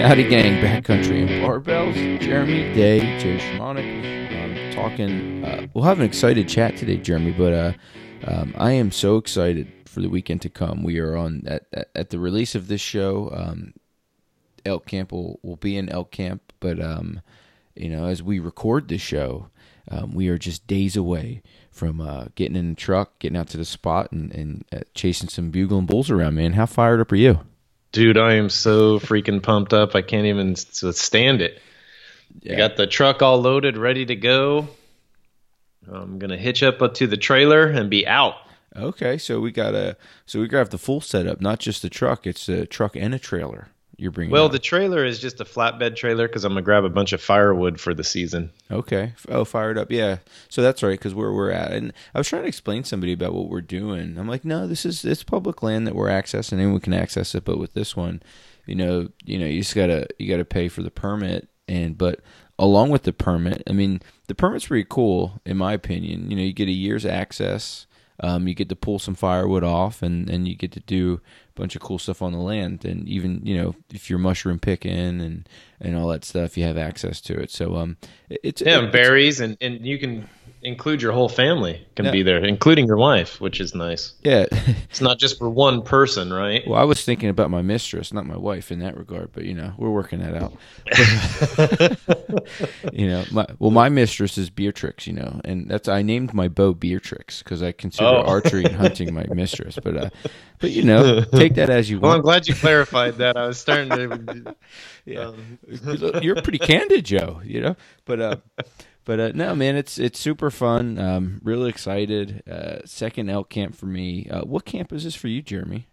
Howdy, gang, backcountry and barbells. Jeremy, Day, Jerry Shamonic. Um, talking. Uh, we'll have an excited chat today, Jeremy. But uh, um, I am so excited for the weekend to come. We are on at at, the release of this show. Um, elk camp will will be in elk camp, but um, you know, as we record this show, um, we are just days away from uh, getting in the truck, getting out to the spot, and, and uh, chasing some bugle and bulls around. Man, how fired up are you? Dude, I am so freaking pumped up. I can't even stand it. Yeah. I got the truck all loaded, ready to go. I'm gonna hitch up to the trailer and be out. Okay, so we got a so we got the full setup, not just the truck. It's a truck and a trailer. You're bringing. Well, out. the trailer is just a flatbed trailer because I'm gonna grab a bunch of firewood for the season. okay. Oh, fired up. Yeah. So that's right because where we're at, and I was trying to explain to somebody about what we're doing. I'm like, no, this is it's public land that we're accessing, anyone can access it. But with this one, you know, you know, you just gotta you gotta pay for the permit, and but along with the permit, I mean, the permit's pretty cool in my opinion. You know, you get a year's access. Um, you get to pull some firewood off, and, and you get to do a bunch of cool stuff on the land. And even you know if you're mushroom picking and, and all that stuff, you have access to it. So um, it- it's Yeah, it's- berries, and and you can include your whole family can Yeah. be there, including your wife, which is nice. yeah. It's not just for one person, right? well, I was thinking about my mistress, not my wife, in that regard. But you know, we're working that out. you know, my well, my mistress is Beatrix. You know, and that's I named my bow Beatrix because I consider Oh. archery and hunting my mistress. But uh, but you know, take that as you Well, I'm glad you clarified that. I was starting to. yeah. um, you're pretty candid, Joe. You know, but uh, but uh, no, man, it's it's super fun. Um, really excited. Uh, second elk camp for me. Uh, what camp is this for you, Jeremy?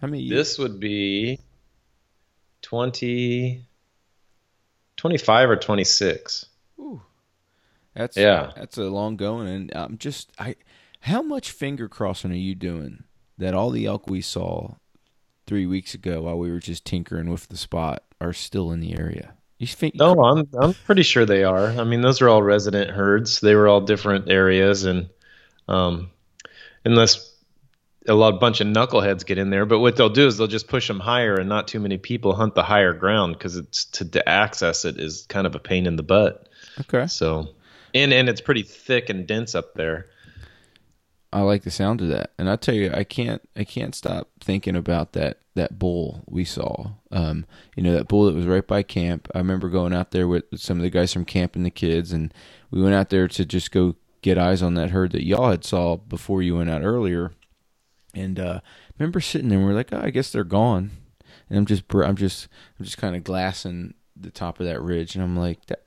How many? This would be 20, 25 or 26. Ooh. That's Yeah. That's a long going, and I'm just I. How much finger crossing are you doing that all the elk we saw three weeks ago while we were just tinkering with the spot are still in the area? You think? No, I'm I'm pretty sure they are. I mean, those are all resident herds. They were all different areas, and um, unless a lot bunch of knuckleheads get in there, but what they'll do is they'll just push them higher, and not too many people hunt the higher ground because it's to, to access it is kind of a pain in the butt. Okay. So, and and it's pretty thick and dense up there. I like the sound of that, and I tell you, I can't, I can't stop thinking about that that bull we saw. Um, you know, that bull that was right by camp. I remember going out there with some of the guys from camp and the kids, and we went out there to just go get eyes on that herd that y'all had saw before you went out earlier. And uh, remember sitting there, and we're like, oh, I guess they're gone. And I'm just, I'm just, I'm just kind of glassing the top of that ridge, and I'm like, that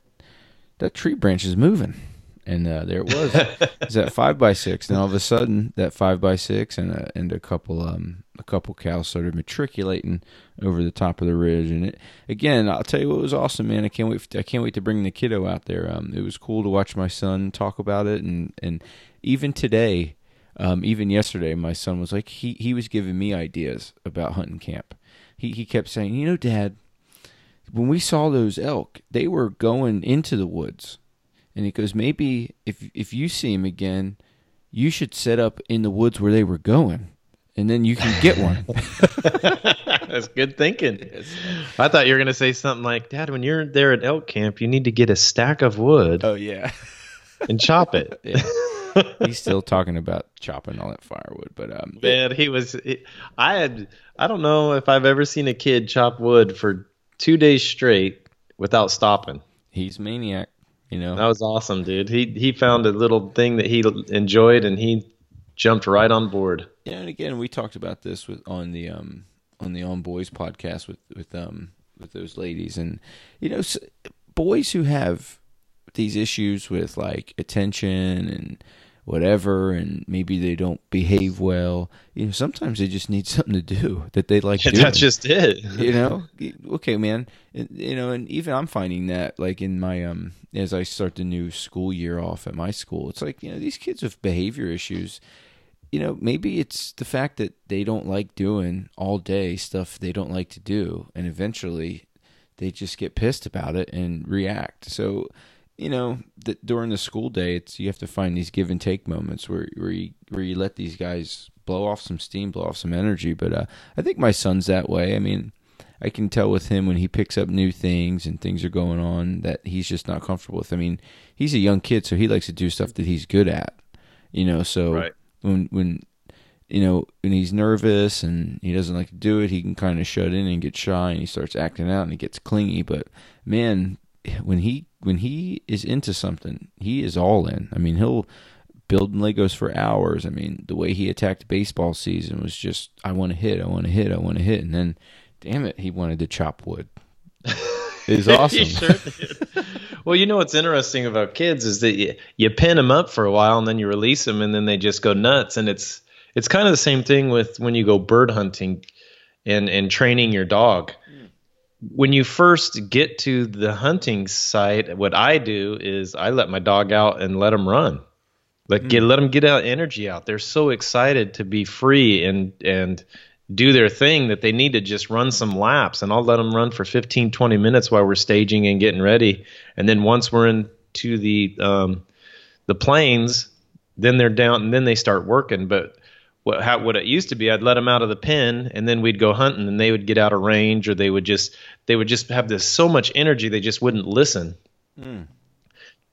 that tree branch is moving. And uh, there it was. It's that five by six, and all of a sudden, that five by six and a, and a couple um a couple cows started matriculating over the top of the ridge. And it, again, I'll tell you what was awesome, man. I can't wait. I can't wait to bring the kiddo out there. Um, it was cool to watch my son talk about it, and and even today, um, even yesterday, my son was like he he was giving me ideas about hunting camp. He he kept saying, you know, Dad, when we saw those elk, they were going into the woods. And he goes, maybe if if you see him again, you should set up in the woods where they were going, and then you can get one. That's good thinking. I thought you were gonna say something like, "Dad, when you're there at elk camp, you need to get a stack of wood oh yeah, and chop it." yeah. He's still talking about chopping all that firewood, but um, Man, he was. He, I had. I don't know if I've ever seen a kid chop wood for two days straight without stopping. he's maniac. You know, That was awesome, dude. He he found a little thing that he enjoyed, and he jumped right on board. Yeah, and again, we talked about this with on the um on the On Boys podcast with with um with those ladies, and you know, s- boys who have these issues with like attention and whatever, and maybe they don't behave well. You know, sometimes they just need something to do that they like doing. That's just it. you know okay man And, you know and even i'm finding that like in my um as i start the new school year off at my school it's like you know these kids with behavior issues you know maybe it's the fact that they don't like doing all day stuff they don't like to do and eventually they just get pissed about it and react so you know that during the school day it's you have to find these give and take moments where where you where you let these guys blow off some steam blow off some energy but uh, i think my son's that way i mean I can tell with him when he picks up new things and things are going on that he's just not comfortable with. I mean, he's a young kid, so he likes to do stuff that he's good at. You know, so Right. when when you know when he's nervous and he doesn't like to do it, he can kind of shut in and get shy, and he starts acting out and he gets clingy. But man, when he when he is into something, he is all in. I mean, he'll build Legos for hours. I mean, the way he attacked baseball season was just, I want to hit, I want to hit, I want to hit, and then, damn it, he wanted to chop wood. It's awesome. Sure well, you know what's interesting about kids is that you, you pin them up for a while and then you release them and then they just go nuts. And it's it's kind of the same thing with when you go bird hunting and and training your dog. When you first get to the hunting site, what I do is I let my dog out and let him run. Like get let them get out energy out. They're so excited to be free and and do their thing that they need to just run some laps and I'll let them run for 15 20 minutes while we're staging and getting ready and then once we're into the um, the plains then they're down and then they start working but what how, what it used to be I'd let them out of the pen and then we'd go hunting and they would get out of range or they would just they would just have this so much energy they just wouldn't listen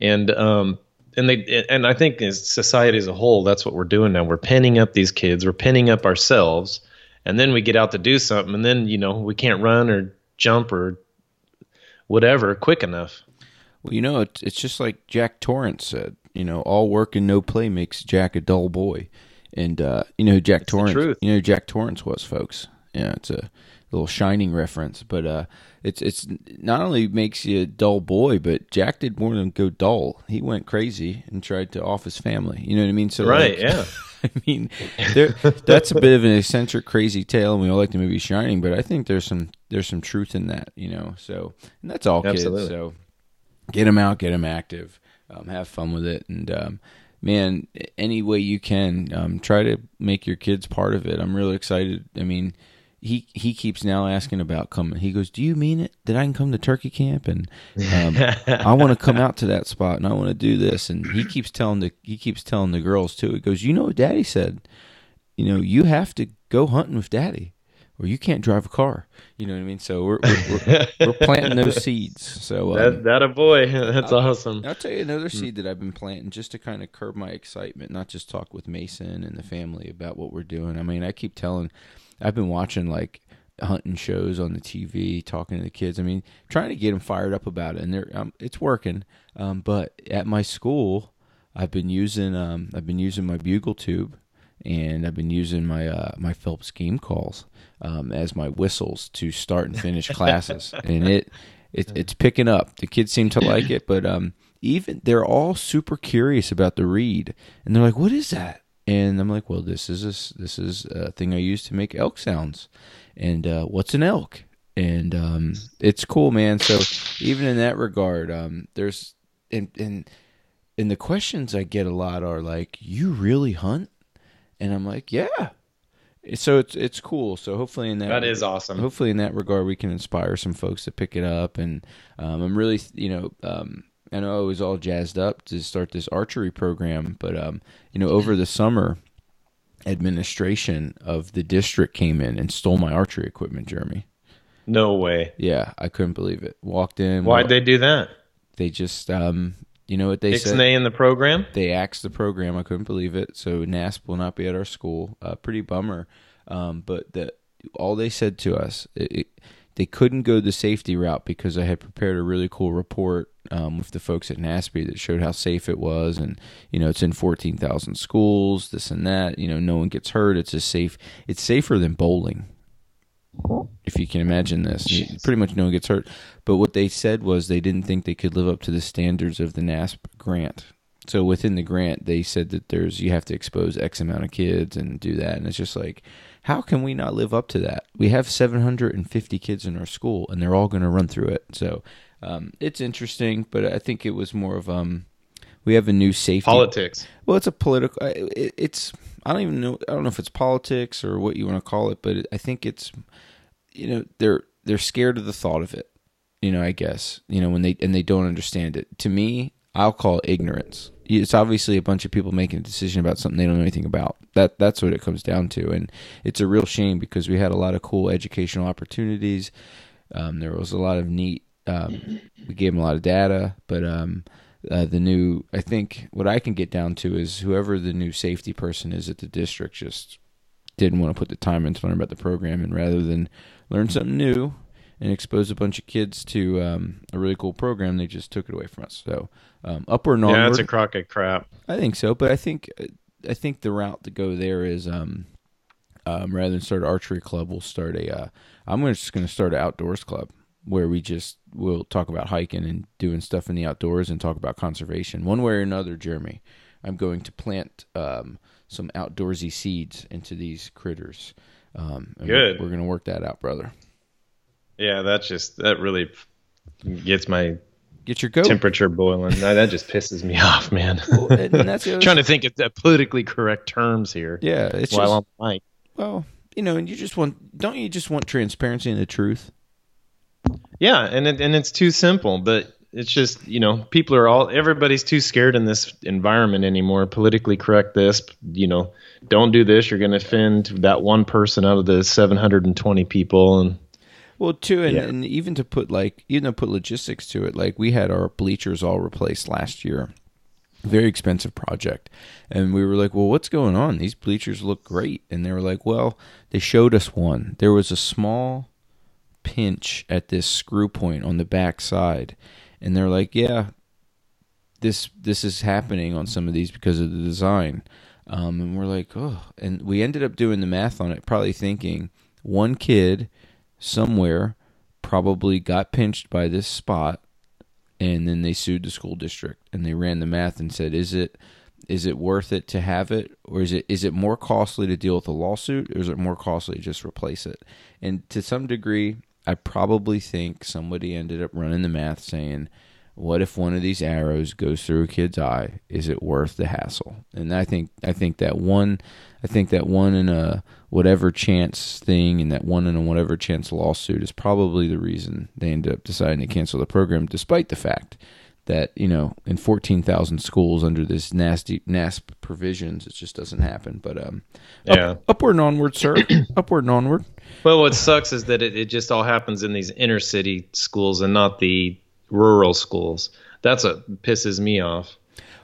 and um and they and I think as society as a whole that's what we're doing now we're penning up these kids we're penning up ourselves and then we get out to do something and then you know we can't run or jump or whatever quick enough Well, you know, it's, it's just like Jack Torrance said. You know, all work and no play makes Jack a dull boy. And uh, you know who Jack Torrance. truth. You know who Jack Torrance was, folks. Yeah, it's a little shining reference, but uh, it's it's not only makes you a dull boy, but Jack did more than go dull. He went crazy and tried to off his family. You know what I mean? So right like, yeah I mean, there, that's a bit of an eccentric, crazy tale, and we all like the movie Shining, but I think there's some there's some truth in that, you know. So, and that's all kids. So, get them out, get them active, um, have fun with it, and um, man, any way you can, um, try to make your kids part of it. I'm really excited. I mean. He he keeps now asking about coming. He goes, "Do you mean it that I can come to turkey camp and um, I want to come out to that spot and I want to do this?" And he keeps telling the he keeps telling the girls too. He goes, "You know what Daddy said? you know, you have to go hunting with daddy or you can't drive a car. You know what I mean? So we're, we're, we're, we're planting those seeds. So, that um, that a boy that's awesome I'll tell you another seed that I've been planting just to kind of curb my excitement, not just talk with Mason and the family about what we're doing. I mean, I keep telling, I've been watching like hunting shows on the TV, talking to the kids. I mean, trying to get them fired up about it, and they're um, it's working. Um, but at my school, I've been using um, I've been using my bugle tube, and I've been using my uh, my Phelps game calls um, as my whistles to start and finish classes, and it it, it's picking up. The kids seem to like it, but um, even they're all super curious about the reed, and they're like, "What is that?" And I'm like, "Well, this is a, this is a thing I use to make elk sounds." And uh, what's an elk? And um, it's cool, man. So even in that regard, um, there's and and and the questions I get a lot are like, "You really hunt?" And I'm like, "Yeah." So it's it's cool. So hopefully in that that is awesome. hopefully in that regard we can inspire some folks to pick it up. And um, i'm really you know um, i know i was all jazzed up to start this archery program but um, you know over the summer administration of the district came in and stole my archery equipment jeremy. No way. Yeah i couldn't believe it. Walked in why'd they do that? They just um, you know what they said ixnay in the program they axed the program. I couldn't believe it. So NASP will not be at our school. Uh, pretty bummer. Um, but the all they said to us, it, it, they couldn't go the safety route because I had prepared a really cool report um, with the folks at NASP that showed how safe it was, and you know it's in fourteen thousand schools, this and that. You know, no one gets hurt. It's a safe. It's safer than bowling. If you can imagine this, Jeez. pretty much no one gets hurt. But what they said was they didn't think they could live up to the standards of the NASP grant. So within the grant, they said that there's you have to expose X amount of kids and do that, and it's just like, how can we not live up to that? We have 750 kids in our school, and they're all going to run through it. So um, it's interesting, but I think it was more of um, we have a new safety politics well, it's a political. It, it's I don't even know. I don't know if it's politics or what you want to call it, but it, I think it's you know they're they're scared of the thought of it. You know, I guess you know when they and they don't understand it. To me, I'll call it ignorance. It's obviously a bunch of people making a decision about something they don't know anything about. That that's what it comes down to, and it's a real shame because we had a lot of cool educational opportunities. Um, there was a lot of neat. Um, we gave them a lot of data, but um, uh, the new, I think, what I can get down to is whoever the new safety person is at the district just didn't want to put the time into learn about the program, and rather than learn something new and expose a bunch of kids to um, a really cool program, they just took it away from us. So um, upward and onward. Yeah, that's a crock of crap. I think so, but I think I think the route to go there is um, um, rather than start an archery club, we'll start a. Uh, I'm just going to start an outdoors club where we just will talk about hiking and doing stuff in the outdoors and talk about conservation one way or another. Jeremy, I'm going to plant um, some outdoorsy seeds into these critters. Um, and Good. We're, we're going to work that out, brother. Yeah, that's just that really gets my Get your goat. temperature boiling. That, that just pisses me off, man. Well, and that's Trying to think of the politically correct terms here. Yeah, it's while just on the mic. well, you know, and you just want don't you just want transparency and the truth? Yeah, and it, and it's too simple, but it's just you know people are all everybody's too scared in this environment anymore. Politically correct this, you know, don't do this. You're going to offend that one person out of the 720 people, and Well, too, and, Yeah. and even to put like even to put logistics to it, like we had our bleachers all replaced last year, very expensive project, and we were like, well, what's going on? These bleachers look great, and they were like, well, they showed us one. There was a small pinch at this screw point on the back side, and they're like, yeah, this this is happening on some of these because of the design. Um, and we're like, oh, and we ended up doing the math on it, probably thinking one kid somewhere probably got pinched by this spot and then they sued the school district and they ran the math and said is it is it worth it to have it or is it is it more costly to deal with a lawsuit or is it more costly to just replace it and to some degree i probably think somebody ended up running the math saying what if one of these arrows goes through a kid's eye? Is it worth the hassle? And i think i think that one i think that one in a whatever chance thing and that one in a whatever chance lawsuit is probably the reason they ended up deciding to cancel the program despite the fact that you know in 14,000 schools under this nasty NASP provisions it just doesn't happen. But um up- Yeah. upward and onward sir. Upward and onward Well, what sucks is that it, it just all happens in these inner city schools and not the rural schools. That's what pisses me off.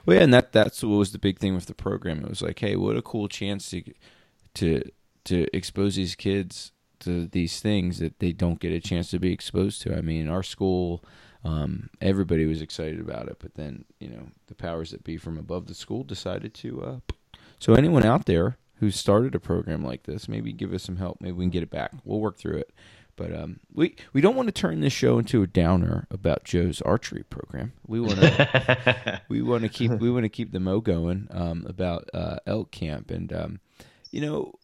Well, yeah, and that that's what was the big thing with the program. It was like, hey, what a cool chance to to to expose these kids to these things that they don't get a chance to be exposed to. I mean, our school, um, everybody was excited about it, but then you know the powers that be from above the school decided to. Uh, so anyone out there who started a program like this, maybe give us some help. Maybe we can get it back. We'll work through it. But um, we we don't want to turn this show into a downer about Joe's archery program. We want to we want to keep we want to keep the mo going um, about uh, elk camp and um, you know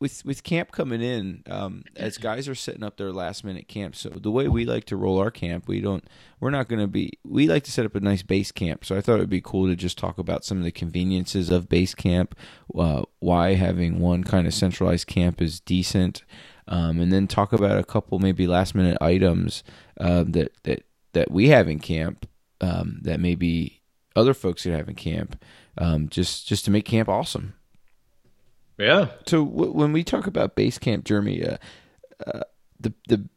with with camp coming in um, as guys are setting up their last minute camp. So the way we like to roll our camp, we don't we're not going to be we like to set up a nice base camp. So I thought it would be cool to just talk about some of the conveniences of base camp, uh, why having one kind of centralized camp is decent. Um, and then talk about a couple maybe last minute items um, that that that we have in camp um, that maybe other folks could have in camp, um, just just to make camp awesome. Yeah. So w- when we talk about base camp, Jeremy, uh, uh, the the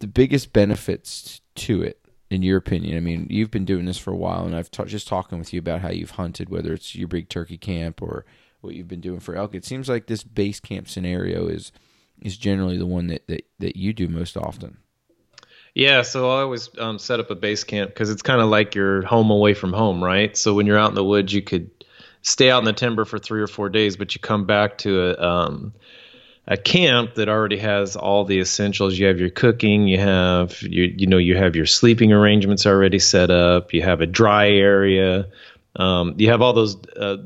the biggest benefits to it, in your opinion, I mean, you've been doing this for a while, and I've ta- just talking with you about how you've hunted, whether it's your big turkey camp or what you've been doing for elk. It seems like this base camp scenario is is generally the one that that, that you do most often. Yeah, so I always um, set up a base camp because it's kind of like your home away from home, right? So when you're out in the woods, you could stay out in the timber for three or four days, but you come back to a um, a camp that already has all the essentials. You have your cooking, you have you you know you have your sleeping arrangements already set up. You have a dry area. Um, you have all those uh,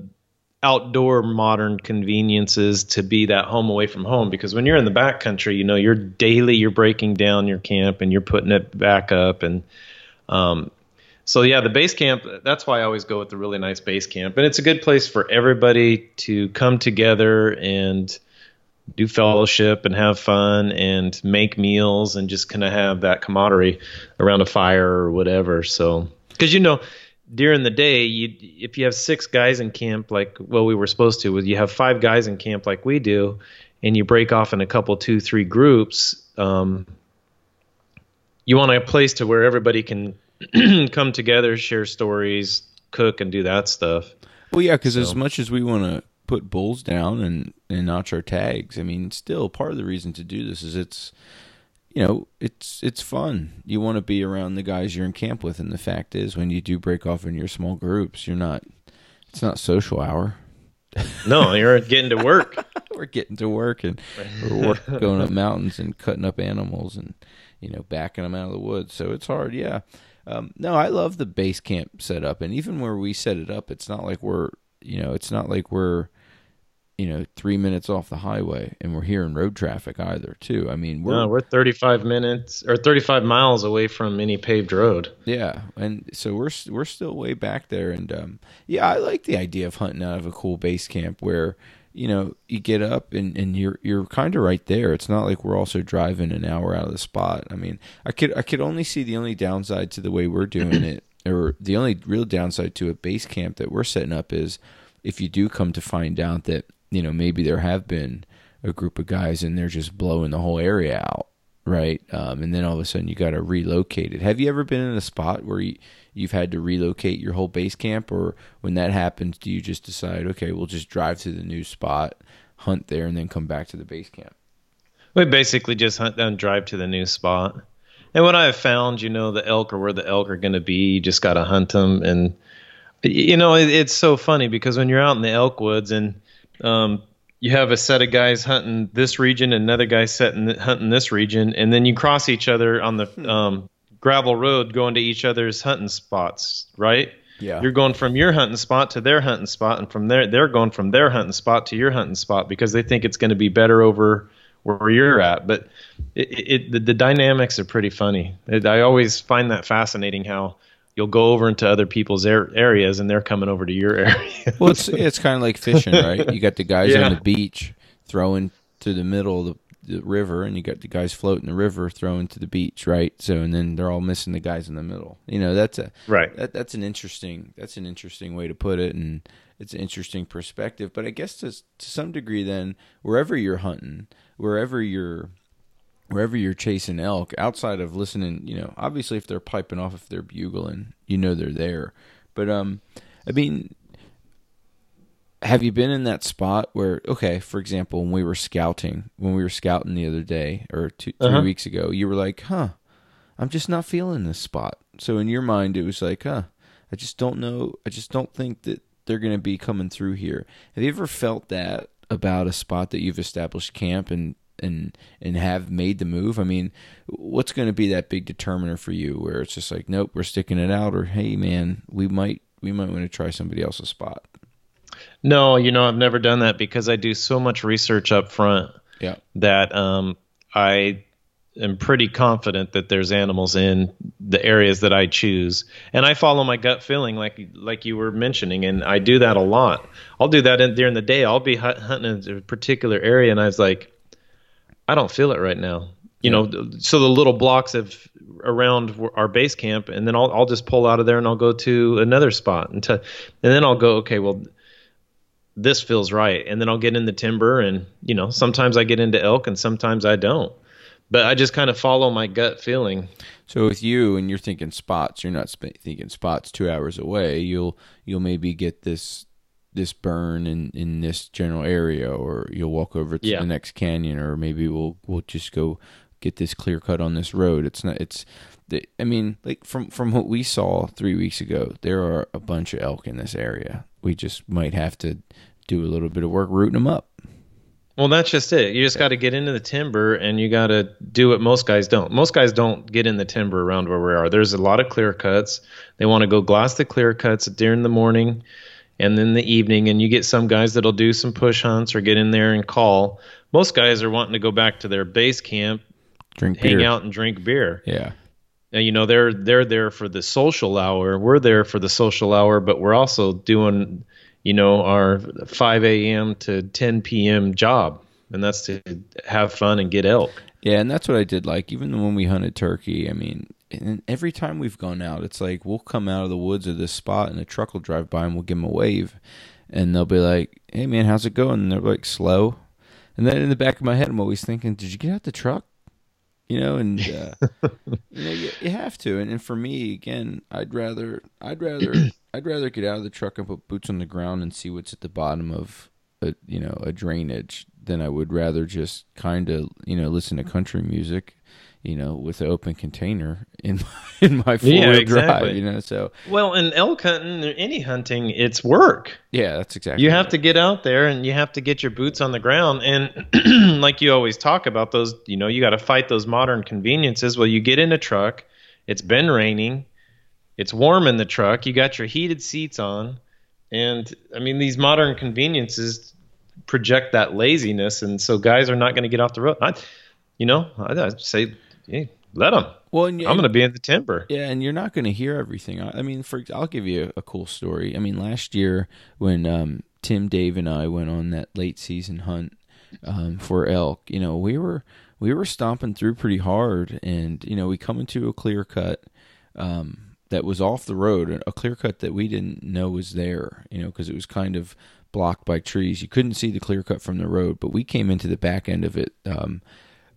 outdoor modern conveniences to be that home away from home because when you're in the back country you know you're daily you're breaking down your camp and you're putting it back up and um so yeah the base camp that's why i always go with the really nice base camp and it's a good place for everybody to come together and do fellowship and have fun and make meals and just kind of have that camaraderie around a fire or whatever so because you know during the day, you if you have six guys in camp, like well we were supposed to, you have five guys in camp like we do, and you break off in a couple, two, three groups. Um, you want a place to where everybody can come together, share stories, cook, and do that stuff. Well, yeah, because so. as much as we want to put bulls down and and notch our tags, I mean, still part of the reason to do this is it's you know it's it's fun. You want to be around the guys you're in camp with, and the fact is, when you do break off in your small groups, you're not. It's not social hour. No, you're getting to work. we're getting to work, and we're work, going up mountains and cutting up animals and you know backing them out of the woods. So it's hard, yeah. Um, no, I love the base camp setup, and even where we set it up, it's not like we're you know it's not like we're you know three minutes off the highway and we're here in road traffic either too. I mean we're no, we're 35 minutes or 35 miles away from any paved road. Yeah and so we're we're still way back there and um, yeah i like the idea of hunting out of a cool base camp where you know you get up and, and you're you're kind of right there. It's not like we're also driving an hour out of the spot. I mean i could i could only see the only downside to the way we're doing it or the only real downside to a base camp that we're setting up is if you do come to find out that you know maybe there have been a group of guys and they're just blowing the whole area out right? Um, and then all of a sudden you got to relocate it. Have you ever been in a spot where you, you've had to relocate your whole base camp or when that happens do you just decide okay we'll just drive to the new spot hunt there and then come back to the base camp? We basically just hunt down drive to the new spot. And what i've found you know the elk are where the elk are going to be you just got to hunt them. And you know it, it's so funny because when you're out in the elk woods and um, you have a set of guys hunting this region, another guy setting hunting this region, and then you cross each other on the hmm. um, gravel road, going to each other's hunting spots, right? Yeah. You're going from your hunting spot to their hunting spot, and from there, they're going from their hunting spot to your hunting spot because they think it's going to be better over where you're at. But it, it the, the, dynamics are pretty funny. It, I always find that fascinating how you'll go over into other people's areas and they're coming over to your area. well, it's it's kind of like fishing, right? You got the guys yeah. on the beach throwing to the middle of the, the, river, and you got the guys floating the river throwing to the beach, right? So, and then they're all missing the guys in the middle. You know, that's a right. That, that's an interesting that's an interesting way to put it, and it's an interesting perspective. But I guess to to some degree, then wherever you're hunting, wherever you're wherever you're chasing elk, outside of listening, you know, obviously if they're piping off, if they're bugling, you know they're there. But um, I mean, have you been in that spot where, okay, for example, when we were scouting, when we were scouting the other day or 2 uh-huh. three weeks ago, you were like, huh, I'm just not feeling this spot. So in your mind, it was like, huh, I just don't know. I just don't think that they're going to be coming through here. Have you ever felt that about a spot that you've established camp and and and have made the move? I mean, what's going to be that big determiner for you where it's just like, nope, we're sticking it out, or hey, man, we might we might want to try somebody else's spot. No, you know, I've never done that because I do so much research up front. Yeah. That um, I am pretty confident that there's animals in the areas that I choose, and I follow my gut feeling, like like you were mentioning, and I do that a lot. I'll do that in, during the day. I'll be hunting in a particular area, and I was like, I don't feel it right now. You yeah. know, so the little blocks of around our base camp, and then I'll I'll just pull out of there and I'll go to another spot, and to, and then I'll go okay, well, this feels right, and then I'll get in the timber, and you know, sometimes I get into elk, and sometimes I don't, but I just kind of follow my gut feeling. So with you, and you're thinking spots, you're not sp- thinking spots two hours away. You'll you'll maybe get this this burn in, in this general area, or you'll walk over to yeah. the next canyon, or maybe we'll we'll just go get this clear cut on this road. It's not. It's. I mean, like from from what we saw three weeks ago, there are a bunch of elk in this area. We just might have to do a little bit of work rooting them up. Well, that's just it. You just got to get into the timber and you got to do what most guys don't. Most guys don't get in the timber around where we are. There's a lot of clear cuts. They want to go glass the clear cuts during the morning and then the evening and you get some guys that'll do some push hunts or get in there and call most guys are wanting to go back to their base camp drink hang beer. out and drink beer yeah and you know they're they're there for the social hour we're there for the social hour but we're also doing you know our 5 a.m to 10 p.m job and that's to have fun and get elk Yeah, and that's what I did like. Even when we hunted turkey, I mean, and every time we've gone out, it's like we'll come out of the woods of this spot, and a truck will drive by, and we'll give them a wave, and they'll be like, "Hey, man, how's it going?" And they're like, "Slow." And then in the back of my head, I'm always thinking, "Did you get out the truck?" You know, and uh, you know, you, you have to. And, and for me, again, I'd rather, I'd rather, I'd rather get out of the truck and put boots on the ground and see what's at the bottom of a, you know, a drainage than I would rather just kind of, you know, listen to country music you know, with an open container in my, in my four wheel Yeah, exactly. drive, you know. So Well, in elk hunting or any hunting, it's work. yeah, that's exactly. You have to get out there and you have to get your boots on the ground. And like you always talk about those, you know, you got to fight those modern conveniences. Well, you get in a truck, it's been raining, it's warm in the truck, you got your heated seats on. And I mean, these modern conveniences project that laziness. And so guys are not going to get off the road. I, you know, I'd I'd say, hey, let them. Well, and I'm going to be in the timber. Yeah, and you're not going to hear everything. I, I mean, for I'll give you a, a cool story. I mean, last year when um, Tim, Dave, and I went on that late season hunt um, for elk, you know, we were we were stomping through pretty hard, and you know, we come into a clear cut um, that was off the road, a clear cut that we didn't know was there, you know, because it was kind of blocked by trees. You couldn't see the clear cut from the road, but we came into the back end of it. Um,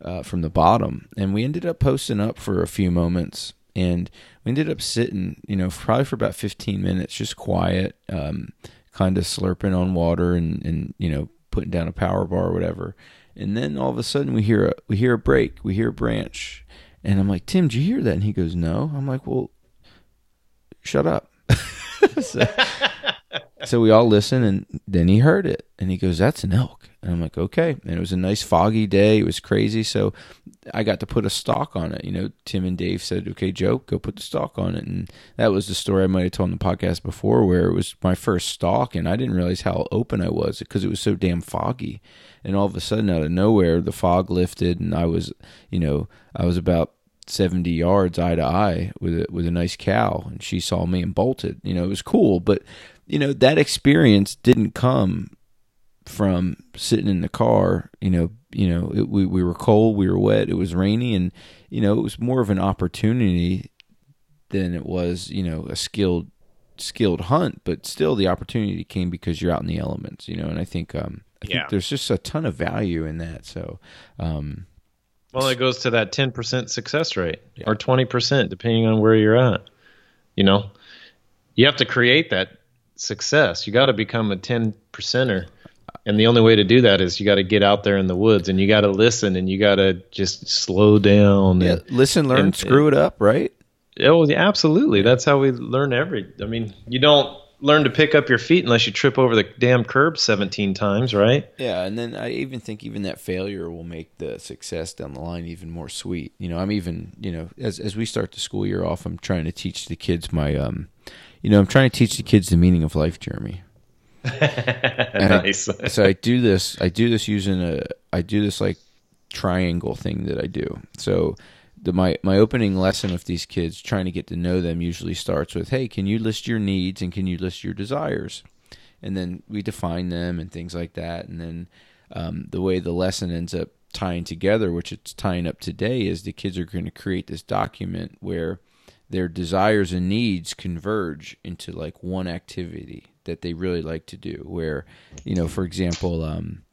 uh, from the bottom, and we ended up posting up for a few moments, and we ended up sitting, you know, probably for about fifteen minutes, just quiet, um, kind of slurping on water, and and you know, putting down a power bar or whatever, and then all of a sudden we hear a we hear a break, we hear a branch, and I'm like, Tim, did you hear that? And he goes, No. I'm like, Well, shut up. so, so we all listen, and then he heard it, and he goes, "That's an elk." And I'm like, "Okay." And it was a nice foggy day. It was crazy, so I got to put a stalk on it. You know, Tim and Dave said, "Okay, Joe, go put the stalk on it." And that was the story I might have told in the podcast before, where it was my first stalk, and I didn't realize how open I was because it was so damn foggy. And all of a sudden, out of nowhere, the fog lifted, and I was, you know, I was about 70 yards eye to eye with a, with a nice cow and she saw me and bolted you know it was cool but you know that experience didn't come from sitting in the car you know you know it, we we were cold we were wet it was rainy and you know it was more of an opportunity than it was you know a skilled skilled hunt but still the opportunity came because you're out in the elements you know and I think um I Yeah. think there's just a ton of value in that so um Well, it goes to that 10% success rate Yeah. or 20%, depending on where you're at. You know, you have to create that success. You got to become a 10 percenter. And the only way to do that is you got to get out there in the woods and you got to listen and you got to just slow down. yeah And, listen learn and- screw it up right oh, yeah, absolutely. That's how we learn every. I mean, you don't learn to pick up your feet unless you trip over the damn curb 17 times, right? Yeah, and then I even think even that failure will make the success down the line even more sweet. You know, I'm even you know as as we start the school year off, I'm trying to teach the kids my um, you know, I'm trying to teach the kids the meaning of life, Jeremy. And I- nice. so I do this. I do this using a. I do this like triangle thing that I do. So the my my opening lesson with these kids, trying to get to know them, usually starts with, "Hey, can you list your needs and can you list your desires?" And then we define them and things like that. And then um, the way the lesson ends up tying together, which it's tying up today, is the kids are going to create this document where their desires and needs converge into like one activity that they really like to do. Where, you know, for example, um,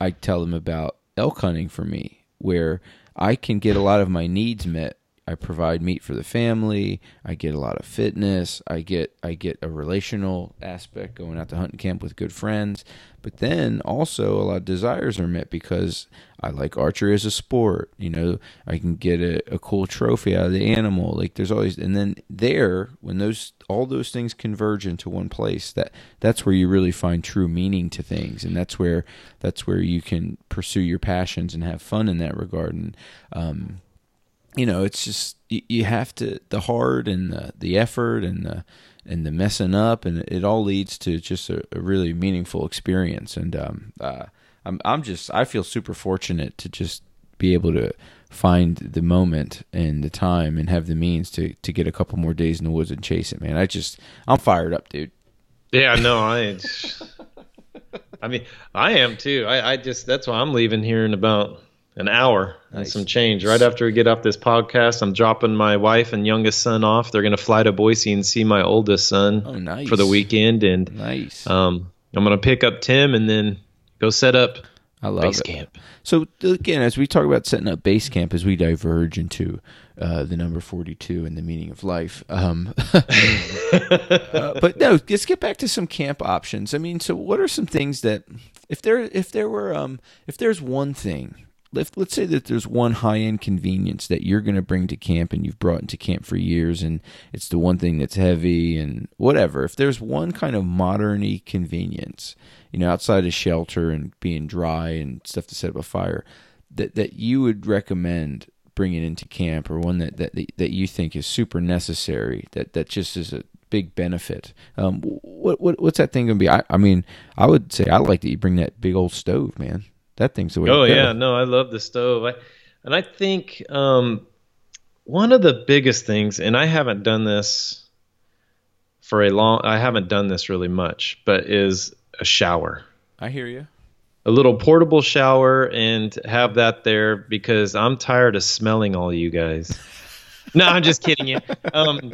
I tell them about elk hunting for me, where I can get a lot of my needs met. I provide meat for the family. I get a lot of fitness. I get I get a relational aspect going out to hunting camp with good friends. But then also a lot of desires are met because I like archery as a sport. You know, I can get a, a cool trophy out of the animal. Like there's always and then there when those all those things converge into one place, that that's where you really find true meaning to things, and that's where that's where you can pursue your passions and have fun in that regard. And um, you know, it's just you, you have to the hard and the the effort and the and the messing up, and it all leads to just a, a really meaningful experience. And um, uh, I'm I'm just I feel super fortunate to just be able to find the moment and the time and have the means to to get a couple more days in the woods and chase it, man. I just I'm fired up, dude. Yeah, no, I. I mean, I am too. I, I just that's why I'm leaving here in about an hour and some change. Right after we get off this podcast, I'm dropping my wife and youngest son off. They're going to fly to Boise and see my oldest son Oh, nice. for the weekend, and Nice. um, I'm going to pick up Tim and then go set up I love base it. camp. So again, as we talk about setting up base camp, as we diverge into uh, the number forty-two and the meaning of life, um, uh, but no, let's get back to some camp options. I mean, so what are some things that if there if there were um, if there's one thing. If, let's say that there's one high-end convenience that you're going to bring to camp and you've brought into camp for years and it's the one thing that's heavy and whatever if there's one kind of moderny convenience you know outside of shelter and being dry and stuff to set up a fire that that you would recommend bringing into camp or one that that that you think is super necessary that that just is a big benefit um what, what what's that thing gonna be? I, I mean i would say i like that you bring that big old stove man that thing's the way Oh to go. yeah, no, I love the stove. I, and I think um, one of the biggest things, and I haven't done this for a long, I haven't done this really much, but is a shower, i hear you a little portable shower, and have that there because I'm tired of smelling all you guys. no, I'm just kidding you. Um,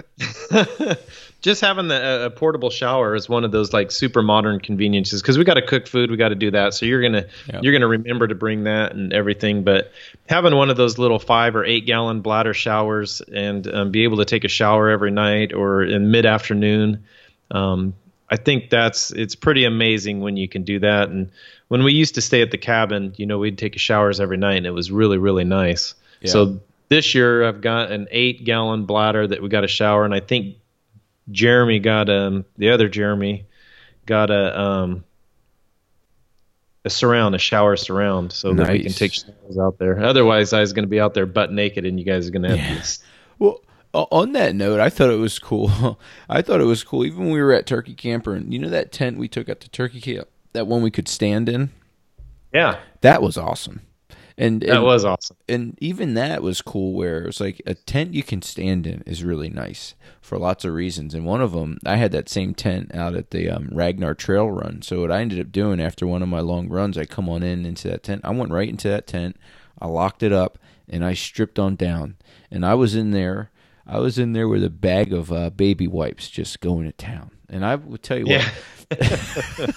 just having the, a portable shower is one of those like super modern conveniences because we got to cook food, we got to do that. So you're gonna Yeah. you're gonna remember to bring that and everything. But having one of those little five or eight gallon bladder showers and um, be able to take a shower every night or in mid afternoon, um, I think that's it's pretty amazing when you can do that. And when we used to stay at the cabin, you know, we'd take showers every night, and it was really really nice. Yeah. So this year I've got an eight gallon bladder that we got a shower, and I think Jeremy got um the other Jeremy got a um a surround, a shower surround, so that we can take showers out there. Otherwise, I was going to be out there butt naked, and you guys are going to have Yeah. this. Well, on that note, I thought it was cool. I thought it was cool. Even when we were at Turkey Camper, and you know that tent we took out to Turkey Camp, that one we could stand in, Yeah, that was awesome. And that and, was awesome. and even that was cool. Where it's like a tent you can stand in is really nice for lots of reasons. And one of them, I had that same tent out at the um, Ragnar Trail Run. So what I ended up doing after one of my long runs, I come on in into that tent. I went right into that tent. I locked it up and I stripped on down. And I was in there. I was in there with a bag of uh, baby wipes, just going to town. And I would tell you what, and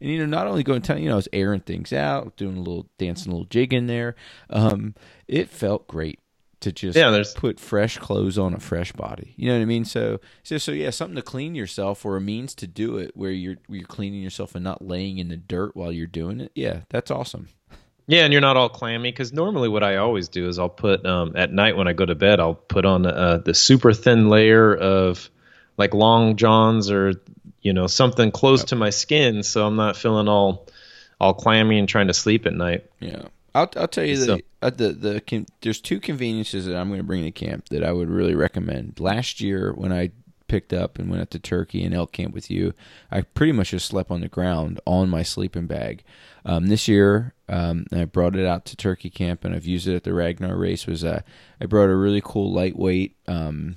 you know, not only going to town, you know, I was airing things out, doing a little dancing, a little jig in there. Um, it felt great to just Yeah, there's- put fresh clothes on a fresh body. You know what I mean? So, so, so yeah, something to clean yourself or a means to do it where you're where you're cleaning yourself and not laying in the dirt while you're doing it. Yeah, that's awesome. Yeah, and you're not all clammy because normally what I always do is I'll put um, at night when I go to bed I'll put on uh, the super thin layer of like long johns or you know something close to my skin so I'm not feeling all all clammy and trying to sleep at night. Yeah, I'll I'll tell you So- that uh, the the there's two conveniences that I'm going to bring to camp that I would really recommend. Last year when I picked up and went up to Turkey and elk camp with you, I pretty much just slept on the ground on my sleeping bag. Um, this year, um, I brought it out to Turkey camp and I've used it at the Ragnar race. Was uh, I brought a really cool lightweight um,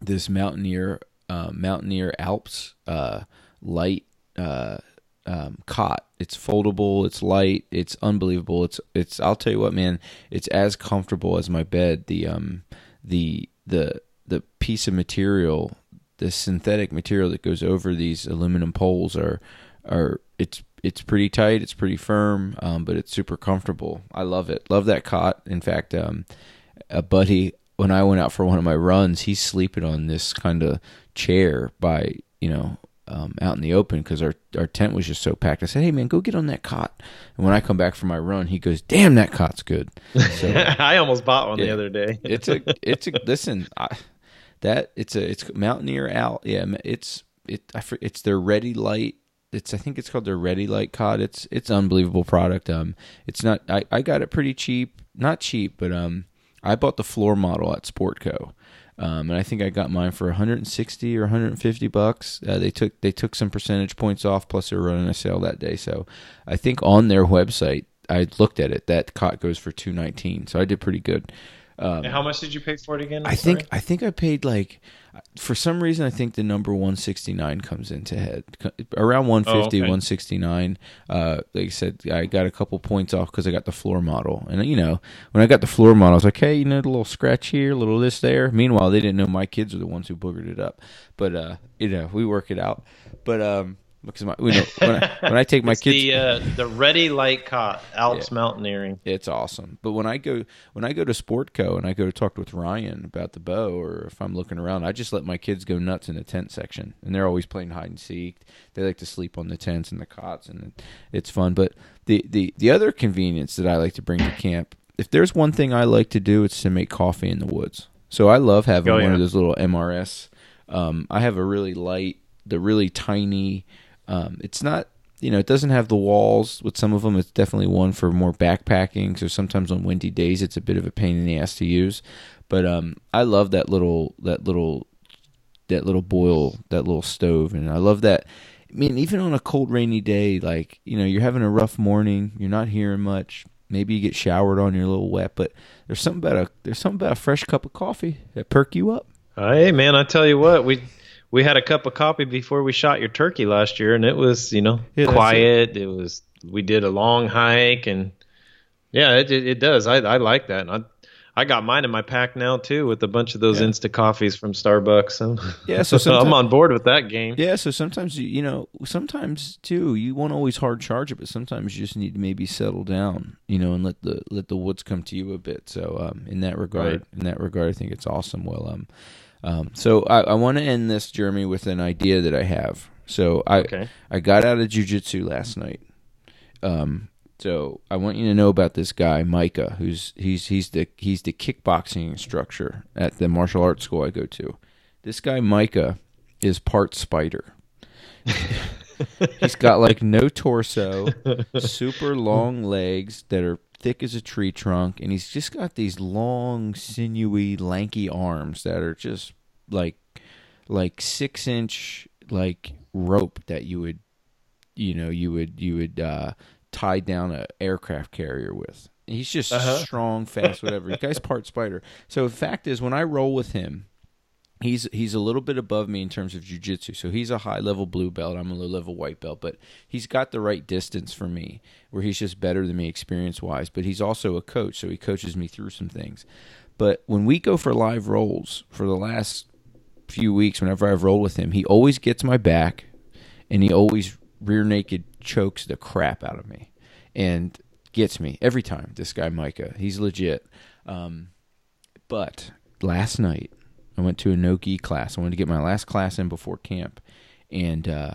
this Mountaineer uh, Mountaineer Alps uh, light uh, um, cot. It's foldable. It's light. It's unbelievable. It's it's. I'll tell you what, man. It's as comfortable as my bed. The um the the the piece of material, the synthetic material that goes over these aluminum poles are are it's it's pretty tight. It's pretty firm, um, but it's super comfortable. I love it. Love that cot. In fact, um, a buddy when I went out for one of my runs, he's sleeping on this kind of chair by you know um, out in the open because our our tent was just so packed. I said, "Hey man, go get on that cot." And when I come back from my run, he goes, "Damn, that cot's good." So I almost bought one the other day. it's a it's a listen I, that it's a it's Mountaineer out yeah it's it I, it's their Ready Lite. It's I think it's called their Ready Lite cot. It's it's unbelievable product. Um, it's not I I got it pretty cheap, not cheap, but um, I bought the floor model at Sportco. Um, and I think I got mine for 160 or 150 bucks. Uh, they took they took some percentage points off, plus they were running a sale that day. So I think on their website, I looked at it. That cot goes for 219. So I did pretty good. Um, how much did you pay for it again? I'm i think sorry? I think I paid like for some reason I think the number 169 comes into head around 150 oh, okay. 169 uh, like I said I got a couple points off because I got the floor model and you know when I got the floor model I was like hey you know a little scratch here a little this there meanwhile they didn't know my kids were the ones who boogered it up but uh, you know we work it out but um, because my, you know, when, I, when I take my kids, the uh, the ready lite cot Alps yeah, mountaineering. It's awesome. But when I go when I go to Sportco and I go to talk with Ryan about the bow, or if I'm looking around, I just let my kids go nuts in the tent section, and they're always playing hide and seek. They like to sleep on the tents and the cots, and it's fun. But the the the other convenience that I like to bring to camp, if there's one thing I like to do, it's to make coffee in the woods. So I love having oh, yeah. one of those little MRS. Um, I have a really light, the really tiny um, it's not, you know, it doesn't have the walls. With some of them, it's definitely one for more backpacking. So sometimes on windy days, it's a bit of a pain in the ass to use. But um, I love that little that little that little boil that little stove, and I love that. I mean, even on a cold, rainy day, like you know, you're having a rough morning, you're not hearing much. Maybe you get showered on, you're a little wet, but there's something about a there's something about a fresh cup of coffee that perk you up. Hey man, I tell you what, we we had a cup of coffee before we shot your turkey last year, and it was you know yeah, quiet. It. it. was we did a long hike, and yeah, it it, it does. I I like that. And I I got mine in my pack now too, with a bunch of those yeah. Insta coffees from Starbucks. So yeah, so I'm on board with that game. Yeah, so sometimes you you know sometimes too you won't always hard charge it, but sometimes you just need to maybe settle down, you know, and let the let the woods come to you a bit. So um, in that regard, right. in that regard, I think it's awesome. Well, um, um, so I, I want to end this, Jeremy, with an idea that I have. So I okay. I got out of jujitsu last night. Um, so I want you to know about this guy, Micah, who's he's he's the he's the kickboxing instructor at the martial arts school I go to. This guy, Micah, is part spider. he's got like no torso, super long legs that are thick as a tree trunk, and he's just got these long, sinewy, lanky arms that are just like like six inch like rope that you would you know you would you would uh, tie down a aircraft carrier with. He's just uh-huh. strong, fast, whatever. guy's part spider. So the fact is, when I roll with him, he's he's a little bit above me in terms of jujitsu. So he's a high level blue belt. I'm a low level white belt, but he's got the right distance for me, where he's just better than me experience wise. But he's also a coach, so he coaches me through some things. But when we go for live rolls for the last few weeks, whenever I've rolled with him, he always gets my back, and he always rear naked chokes the crap out of me, and gets me every time. This guy Micah, he's legit. Um, but last night I went to a no gi class. I wanted to get my last class in before camp, and uh,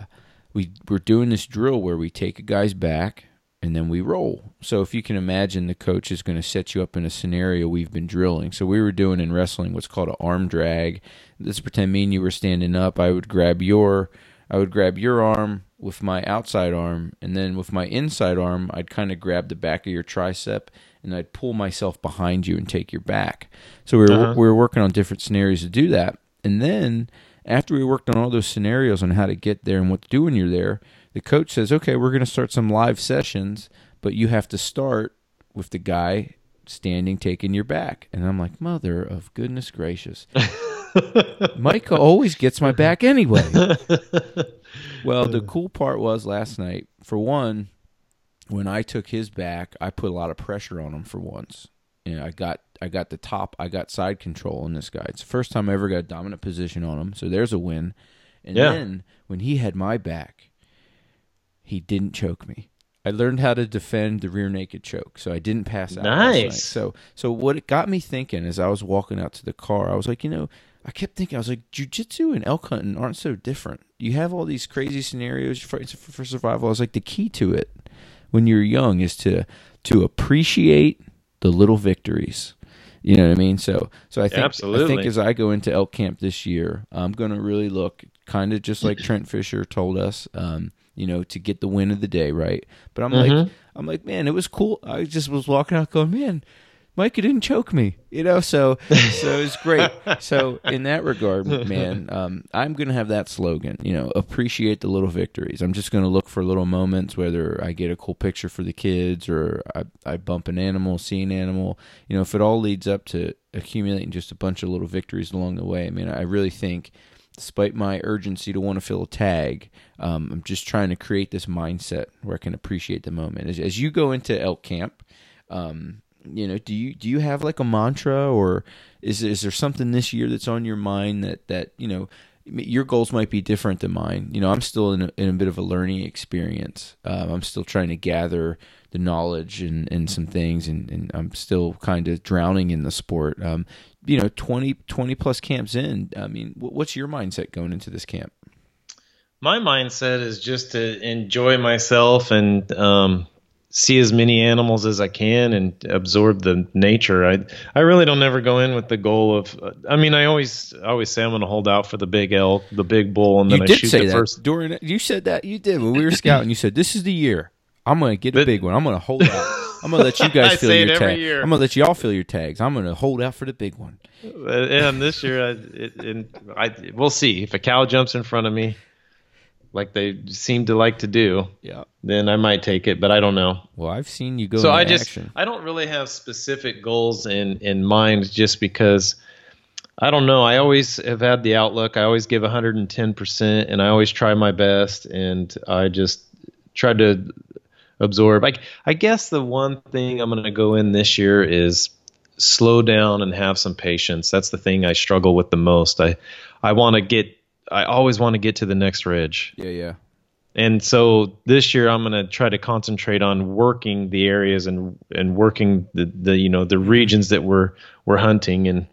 we were doing this drill where we take a guy's back and then we roll. So if you can imagine, the coach is going to set you up in a scenario we've been drilling. So we were doing in wrestling what's called an arm drag. Let's pretend me and you were standing up. I would grab your, I would grab your arm with my outside arm, and then with my inside arm, I'd kind of grab the back of your tricep and I'd pull myself behind you and take your back. So we were uh-huh. we were working on different scenarios to do that, and then after we worked on all those scenarios on how to get there and what to do when you're there, the coach says, "Okay, we're going to start some live sessions, but you have to start with the guy standing taking your back." And I'm like, "Mother of goodness gracious." Micah always gets my back anyway. well, the cool part was last night, for one, when I took his back, I put a lot of pressure on him for once. And I got I got the top, I got side control on this guy. It's the first time I ever got a dominant position on him, so there's a win. And yeah. then when he had my back, he didn't choke me. I learned how to defend the rear naked choke, so I didn't pass out. Nice. So, so what it got me thinking as I was walking out to the car, I was like, you know, I kept thinking, I was like, jujitsu and elk hunting aren't so different. You have all these crazy scenarios for, for survival. I was like, the key to it when you're young is to to appreciate the little victories. You know what I mean? So so I think Absolutely. I think as I go into elk camp this year, I'm going to really look kind of just like Trent Fisher told us, um, you know, to get the win of the day, right? But I'm mm-hmm. like I'm like, man, it was cool. I just was walking out going, man, Micah didn't choke me, you know. So so it's great. So in that regard, man, um, I'm gonna have that slogan. You know, appreciate the little victories. I'm just gonna look for little moments, whether I get a cool picture for the kids or I, I bump an animal, see an animal. You know, if it all leads up to accumulating just a bunch of little victories along the way. I mean, I really think despite my urgency to want to fill a tag, um, I'm just trying to create this mindset where I can appreciate the moment. As, as you go into elk camp, um, you know, do you do you have like a mantra, or is is there something this year that's on your mind that that you know? Your goals might be different than mine. You know, I'm still in a, in a bit of a learning experience. Um, I'm still trying to gather the knowledge and, and some things, and, and I'm still kind of drowning in the sport. Um, you know 20, 20 plus camps in i mean what's your mindset going into this camp my mindset is just to enjoy myself and um, see as many animals as I can and absorb the nature. I I really don't ever go in with the goal of. I mean, I always I always say I'm going to hold out for the big elk, the big bull, and then you I did shoot say the that first. during you said that you did when we were scouting. You said this is the year I'm going to get a But- big one. I'm going to hold out. I'm going to let you guys it your tag. year. I'm going to let y'all fill your tags. I'm going to hold out for the big one. Uh, and this year, I, it, and I we'll see if a cow jumps in front of me, like they seem to like to do. Yeah. Then I might take it, but I don't know. Well, I've seen you go. so I just action. I don't really have specific goals in in mind just because I don't know. I always have had the outlook. I always give 110% and I always try my best and I just try to absorb. I I guess the one thing I'm going to go in this year is slow down and have some patience. That's the thing I struggle with the most. I I want to get I always want to get to the next ridge. Yeah, yeah. And so this year I'm going to try to concentrate on working the areas and and working the, the you know the regions that we're we're hunting and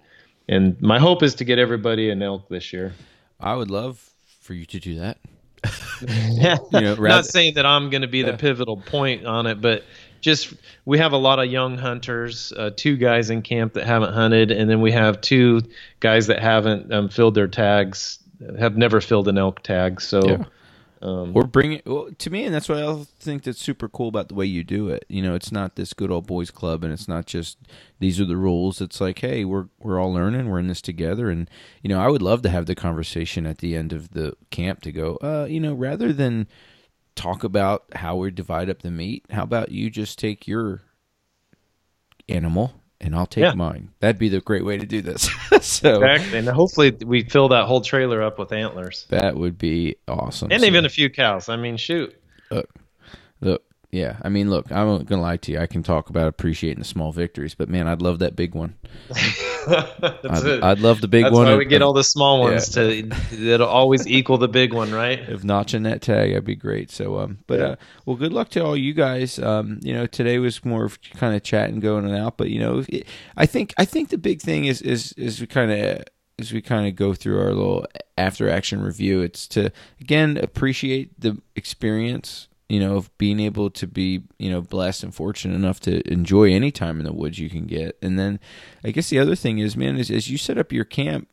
and my hope is to get everybody an elk this year. I would love for you to do that. You know, rather- not saying that I'm going to be the pivotal point on it, but just we have a lot of young hunters, uh, two guys in camp that haven't hunted, and then we have two guys that haven't um, filled their tags, have never filled an elk tag. So Yeah. um, Or bring it well, to me, and that's what I think that's super cool about the way you do it. You know, it's not this good old boys club, and it's not just these are the rules. It's like, hey, we're we're all learning, we're in this together, and you know, I would love to have the conversation at the end of the camp to go, uh, you know, rather than talk about how we divide up the meat, how about you just take your animal and I'll take Yeah. mine. That'd be the great way to do this. so exactly, and hopefully we fill that whole trailer up with antlers. that would be awesome. and So- even a few cows. I mean, shoot. Look, yeah. I mean, look. I'm not gonna lie to you. I can talk about appreciating the small victories, but man, I'd love that big one. That's I'd, it. I'd love the big That's one. why of- we get all the small Yeah. ones to that'll always equal the big one, right? of notching that tag. That'd be great. So, um, but Yeah. uh, well, good luck to all you guys. Um, you know, today was more of kind of chatting, going and out. But you know, it, I think I think the big thing is is is we kind of as we kind of go through our little after action review. It's to again appreciate the experience. You know, of being able to be, you know, blessed and fortunate enough to enjoy any time in the woods you can get. And then I guess the other thing is, man, is as you set up your camp,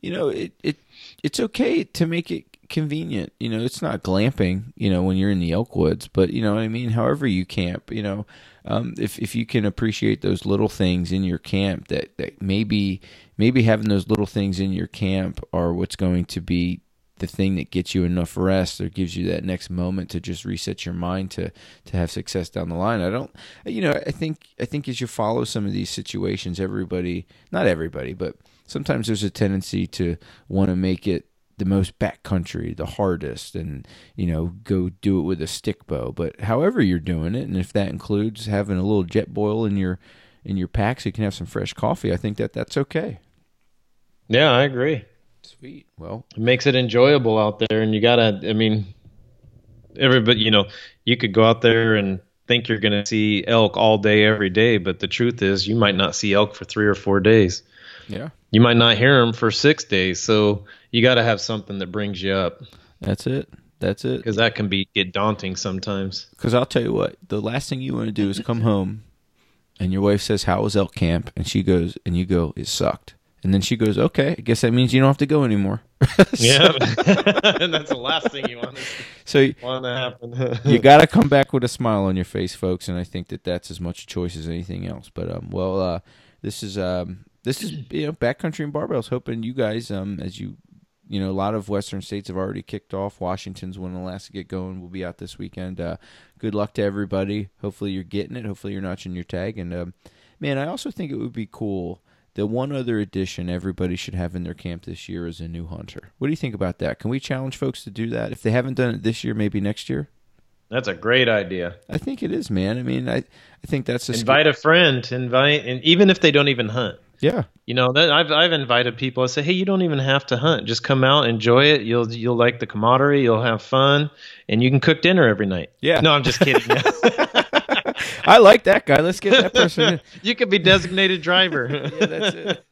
you know, it, it it's okay to make it convenient. You know, it's not glamping, you know, when you're in the elk woods, but you know what I mean? However you camp, you know, um, if if you can appreciate those little things in your camp that, that maybe maybe having those little things in your camp are what's going to be the thing that gets you enough rest or gives you that next moment to just reset your mind to to have success down the line. I don't you know, I think I think as you follow some of these situations everybody not everybody, but sometimes there's a tendency to want to make it the most backcountry, the hardest, and you know, go do it with a stick bow. But however you're doing it, and if that includes having a little Jetboil in your in your pack so you can have some fresh coffee, I think that that's okay. Yeah, I agree. Sweet. Well, It makes it enjoyable out there, and you gotta. I mean, everybody, you know, you could go out there and think you're gonna see elk all day, every day, but the truth is, you might not see elk for three or four days. yeah, You might not hear them for six days. So you got to have something that brings you up, that's it. That's it. because that can be get daunting sometimes. Because I'll tell you what, the last thing you want to do is come home, and your wife says, "How was elk camp?" and she goes, and you go, "It sucked," And then she goes, "Okay, I guess that means you don't have to go anymore." yeah, and that's the last thing you want to, So want to happen. you got to come back with a smile on your face, folks, and I think that that's as much a choice as anything else. But um, well, uh, this is um, this is you know backcountry and barbells. Hoping you guys um, as you you know a lot of western states have already kicked off. Washington's one of the last to get going. We'll be out this weekend. Uh, good luck to everybody. Hopefully you're getting it. Hopefully you're notching your tag. And um, man, I also think it would be cool. The one other addition everybody should have in their camp this year is a new hunter. What do you think about that? Can we challenge folks to do that? If they haven't done it this year, maybe next year? That's a great idea. I think it is, man. I mean, I I think that's a invite a friend. Invite, and even if they don't even hunt, yeah. you know, that I've I've invited people. I say, hey, you don't even have to hunt. Just come out, enjoy it. You'll you'll like the camaraderie. You'll have fun, and you can cook dinner every night. Yeah. No, I'm just kidding. I like that guy. Let's get that person in. you could be designated driver. Yeah, that's it.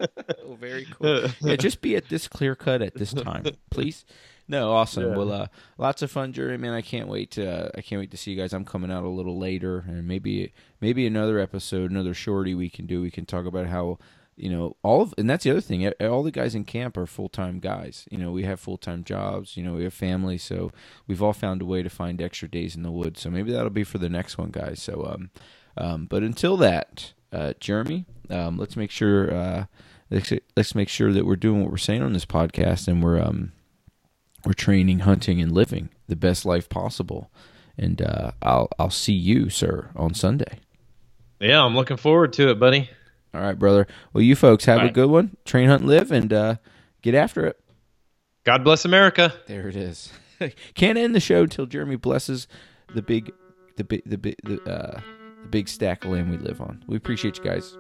Oh, very cool. Yeah, just be at this clear cut at this time, please. No, awesome. Yeah. Well, uh, lots of fun, Jerry. Man, I can't wait to. Uh, I can't wait to see you guys. I'm coming out a little later, and maybe maybe another episode, another shorty we can do. We can talk about how you know all of, and that's the other thing. All the guys in camp are full time guys. You know, we have full time jobs. You know, we have families, so we've all found a way to find extra days in the woods. So maybe that'll be for the next one, guys. So, um, um, but until that, uh, Jeremy, um, let's make sure. Uh, let's, let's make sure that we're doing what we're saying on this podcast, and we're um, we're training, hunting, and living the best life possible. And uh, I'll I'll see you, sir, on Sunday. yeah, I'm looking forward to it, buddy. All right, brother. Well, you folks have All a right. good one. Train, hunt, live, and uh, get after it. God bless America. There it is. Can't end the show until Jeremy blesses the big, the big, the big, the, uh, the big stack of land we live on. We appreciate you guys.